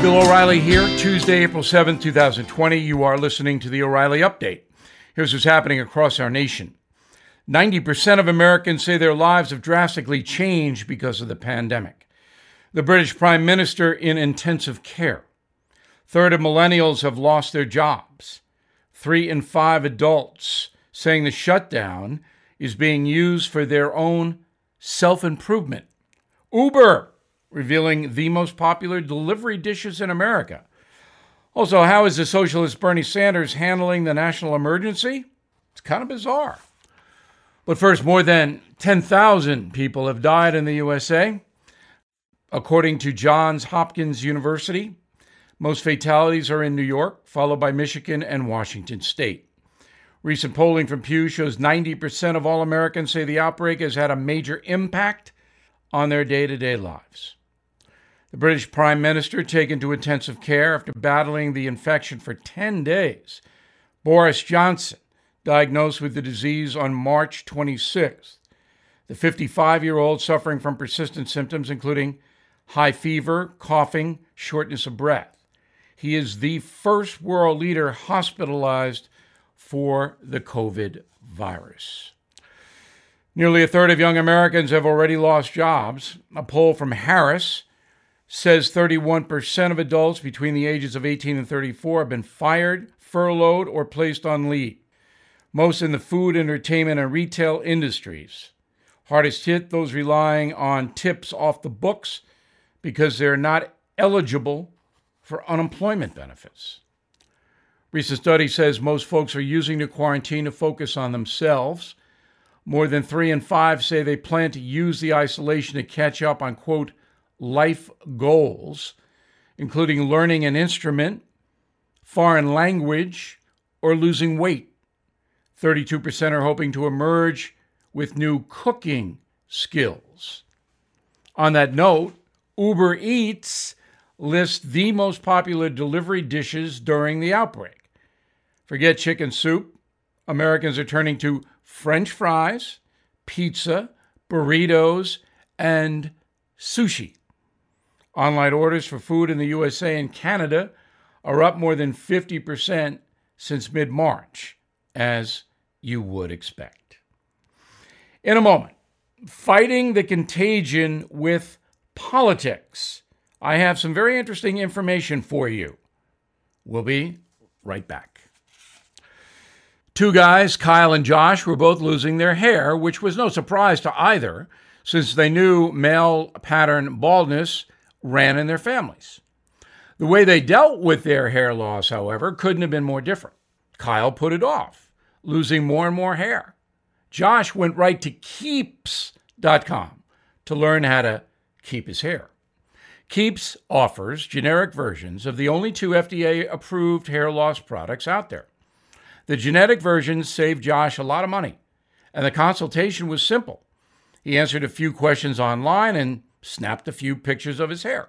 Bill O'Reilly here, Tuesday, April 7th, 2020. You are listening to the O'Reilly Update. Here's what's happening across our nation 90% of Americans say their lives have drastically changed because of the pandemic. The British Prime Minister in intensive care. Third of millennials have lost their jobs. Three in five adults saying the shutdown is being used for their own self improvement. Uber revealing the most popular delivery dishes in America. Also, how is the socialist Bernie Sanders handling the national emergency? It's kind of bizarre. But first, more than 10,000 people have died in the USA. According to Johns Hopkins University, most fatalities are in New York, followed by Michigan and Washington state. Recent polling from Pew shows 90% of all Americans say the outbreak has had a major impact on their day to day lives. The British Prime Minister taken to intensive care after battling the infection for 10 days. Boris Johnson diagnosed with the disease on March 26th. The 55 year old suffering from persistent symptoms, including high fever, coughing, shortness of breath. He is the first world leader hospitalized for the COVID virus. Nearly a third of young Americans have already lost jobs. A poll from Harris says 31% of adults between the ages of 18 and 34 have been fired, furloughed, or placed on leave, most in the food, entertainment, and retail industries. Hardest hit those relying on tips off the books because they're not eligible for unemployment benefits. Recent study says most folks are using the quarantine to focus on themselves. More than three in five say they plan to use the isolation to catch up on, quote, life goals, including learning an instrument, foreign language, or losing weight. 32% are hoping to emerge with new cooking skills. On that note, Uber Eats lists the most popular delivery dishes during the outbreak. Forget chicken soup. Americans are turning to French fries, pizza, burritos, and sushi. Online orders for food in the USA and Canada are up more than 50% since mid March, as you would expect. In a moment, fighting the contagion with politics. I have some very interesting information for you. We'll be right back. Two guys, Kyle and Josh, were both losing their hair, which was no surprise to either, since they knew male pattern baldness ran in their families. The way they dealt with their hair loss, however, couldn't have been more different. Kyle put it off, losing more and more hair. Josh went right to keeps.com to learn how to keep his hair. Keeps offers generic versions of the only two FDA approved hair loss products out there. The genetic versions saved Josh a lot of money, and the consultation was simple. He answered a few questions online and snapped a few pictures of his hair.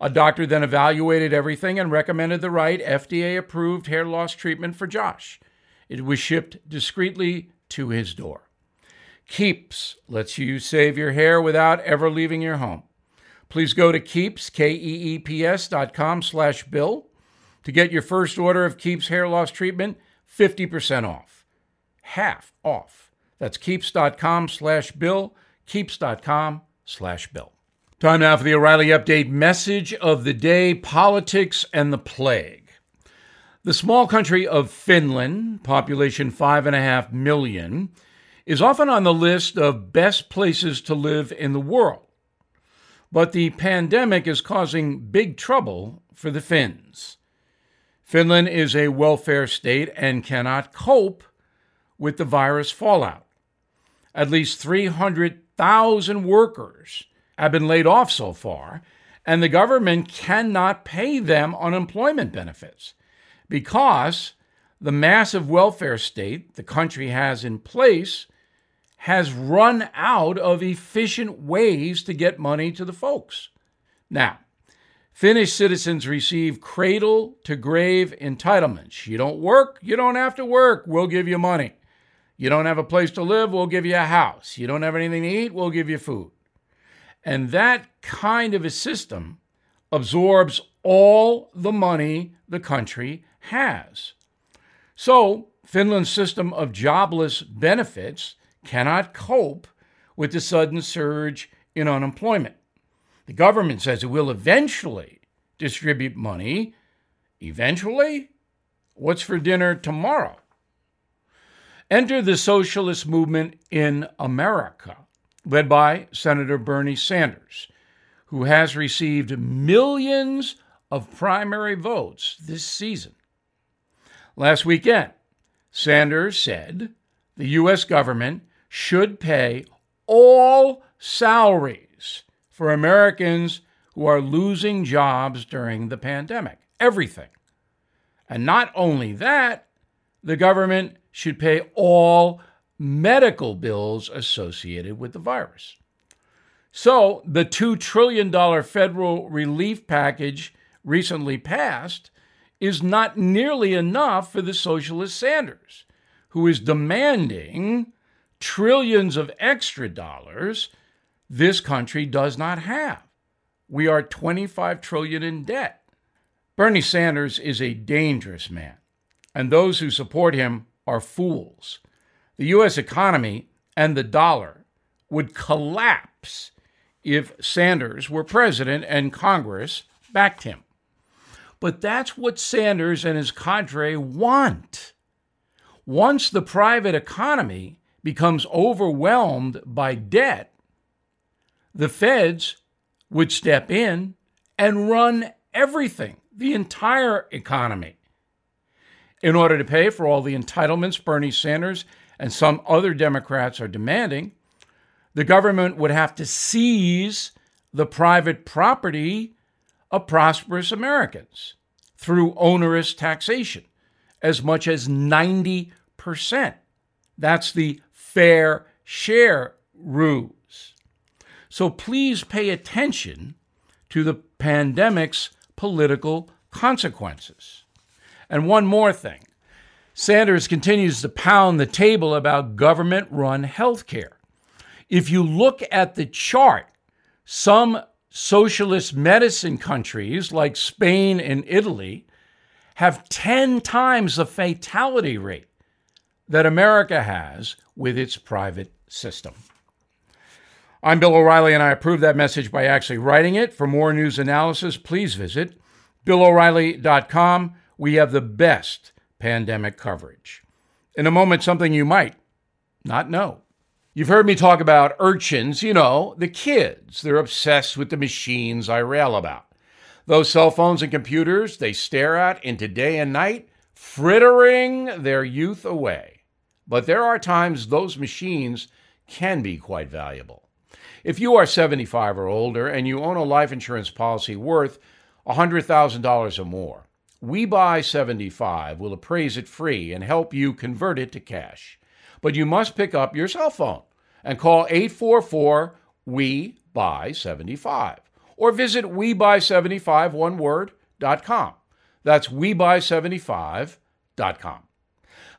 A doctor then evaluated everything and recommended the right FDA approved hair loss treatment for Josh. It was shipped discreetly to his door. Keeps lets you save your hair without ever leaving your home. Please go to Keeps, K-E-E-P-S dot com slash Bill to get your first order of Keeps hair loss treatment 50% off. Half off. That's Keeps.com slash Bill, Keeps.com slash Bill. Time now for the O'Reilly Update message of the day politics and the plague. The small country of Finland, population five and a half million, is often on the list of best places to live in the world. But the pandemic is causing big trouble for the Finns. Finland is a welfare state and cannot cope with the virus fallout. At least 300,000 workers have been laid off so far, and the government cannot pay them unemployment benefits because the massive welfare state the country has in place has run out of efficient ways to get money to the folks. Now, Finnish citizens receive cradle to grave entitlements. You don't work, you don't have to work, we'll give you money. You don't have a place to live, we'll give you a house. You don't have anything to eat, we'll give you food. And that kind of a system absorbs all the money the country has. So, Finland's system of jobless benefits cannot cope with the sudden surge in unemployment. The government says it will eventually distribute money. Eventually? What's for dinner tomorrow? Enter the socialist movement in America, led by Senator Bernie Sanders, who has received millions of primary votes this season. Last weekend, Sanders said the U.S. government should pay all salaries for Americans who are losing jobs during the pandemic. Everything. And not only that, the government should pay all medical bills associated with the virus. So, the $2 trillion federal relief package recently passed is not nearly enough for the socialist Sanders, who is demanding trillions of extra dollars this country does not have. We are 25 trillion in debt. Bernie Sanders is a dangerous man, and those who support him are fools. The US economy and the dollar would collapse if Sanders were president and Congress backed him. But that's what Sanders and his cadre want. Once the private economy becomes overwhelmed by debt, the feds would step in and run everything, the entire economy. In order to pay for all the entitlements Bernie Sanders and some other Democrats are demanding, the government would have to seize the private property of prosperous Americans through onerous taxation, as much as 90%. That's the fair share ruse. So please pay attention to the pandemic's political consequences. And one more thing Sanders continues to pound the table about government run health care. If you look at the chart, some socialist medicine countries like Spain and Italy have 10 times the fatality rate that America has with its private system. I'm Bill O'Reilly, and I approve that message by actually writing it. For more news analysis, please visit BillO'Reilly.com. We have the best pandemic coverage. In a moment, something you might not know. You've heard me talk about urchins, you know, the kids. They're obsessed with the machines I rail about. Those cell phones and computers they stare at into day and night, frittering their youth away. But there are times those machines can be quite valuable. If you are 75 or older and you own a life insurance policy worth $100,000 or more, We Buy 75 will appraise it free and help you convert it to cash but you must pick up your cell phone and call 844 We Buy 75 or visit WeBuy75 one word.com. That's WeBuy75.com.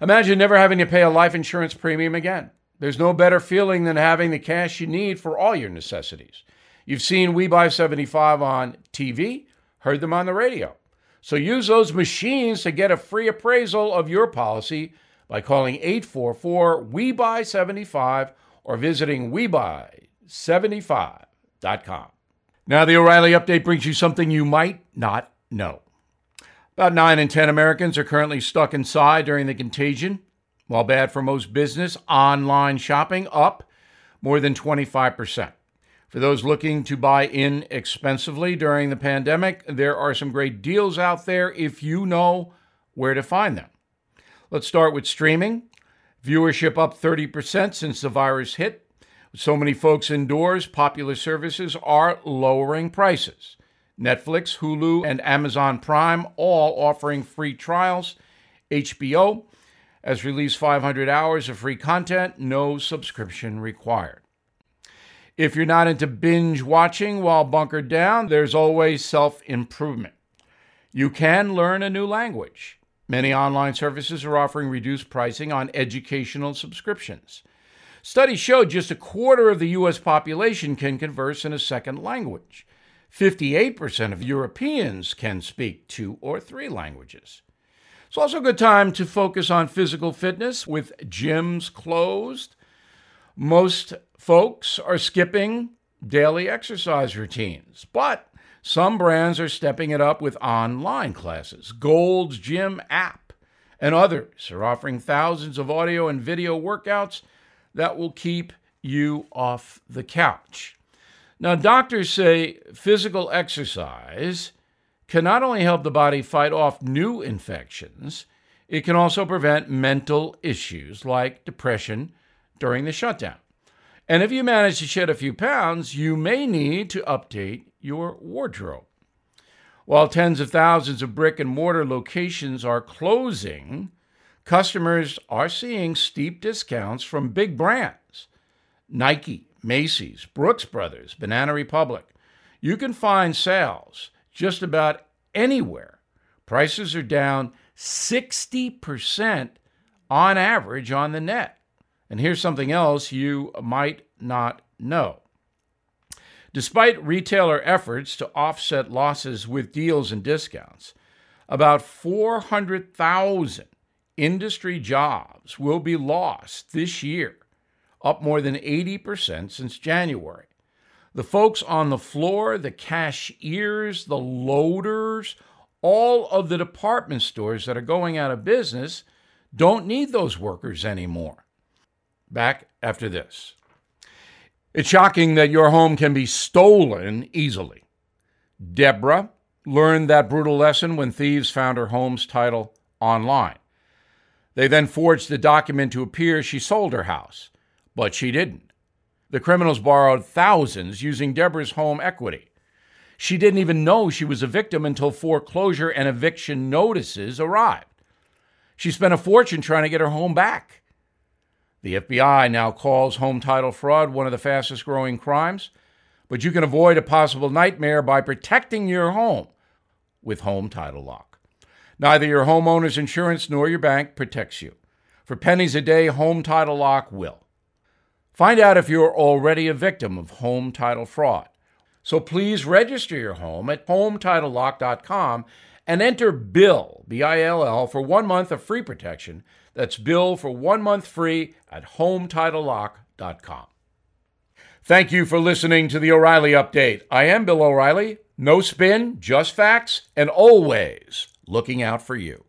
Imagine never having to pay a life insurance premium again. There's no better feeling than having the cash you need for all your necessities. You've seen We Buy 75 on TV, heard them on the radio. So use those machines to get a free appraisal of your policy by calling 844 We Buy 75 or visiting WeBuy75.com. Now, the O'Reilly update brings you something you might not know. About 9 in 10 Americans are currently stuck inside during the contagion. While bad for most business, online shopping up more than 25%. For those looking to buy inexpensively during the pandemic, there are some great deals out there if you know where to find them. Let's start with streaming. Viewership up 30% since the virus hit. With so many folks indoors, popular services are lowering prices. Netflix, Hulu, and Amazon Prime all offering free trials. HBO has released 500 hours of free content, no subscription required. If you're not into binge watching while bunkered down, there's always self improvement. You can learn a new language. Many online services are offering reduced pricing on educational subscriptions. Studies show just a quarter of the U.S. population can converse in a second language. 58% of Europeans can speak two or three languages. It's also a good time to focus on physical fitness with gyms closed. Most folks are skipping daily exercise routines, but some brands are stepping it up with online classes. Gold's Gym app and others are offering thousands of audio and video workouts that will keep you off the couch. Now, doctors say physical exercise can not only help the body fight off new infections, it can also prevent mental issues like depression during the shutdown. And if you manage to shed a few pounds, you may need to update your wardrobe. While tens of thousands of brick and mortar locations are closing, customers are seeing steep discounts from big brands Nike, Macy's, Brooks Brothers, Banana Republic. You can find sales just about anywhere. Prices are down 60% on average on the net. And here's something else you might not know. Despite retailer efforts to offset losses with deals and discounts, about 400,000 industry jobs will be lost this year, up more than 80% since January. The folks on the floor, the cashiers, the loaders, all of the department stores that are going out of business don't need those workers anymore. Back after this. It's shocking that your home can be stolen easily. Deborah learned that brutal lesson when thieves found her home's title online. They then forged the document to appear she sold her house, but she didn't. The criminals borrowed thousands using Deborah's home equity. She didn't even know she was a victim until foreclosure and eviction notices arrived. She spent a fortune trying to get her home back. The FBI now calls home title fraud one of the fastest growing crimes, but you can avoid a possible nightmare by protecting your home with Home Title Lock. Neither your homeowner's insurance nor your bank protects you. For pennies a day, Home Title Lock will. Find out if you're already a victim of home title fraud. So please register your home at HometitleLock.com and enter BILL, B I L L, for one month of free protection. That's BILL for one month free at HometitleLock.com. Thank you for listening to the O'Reilly Update. I am Bill O'Reilly. No spin, just facts, and always looking out for you.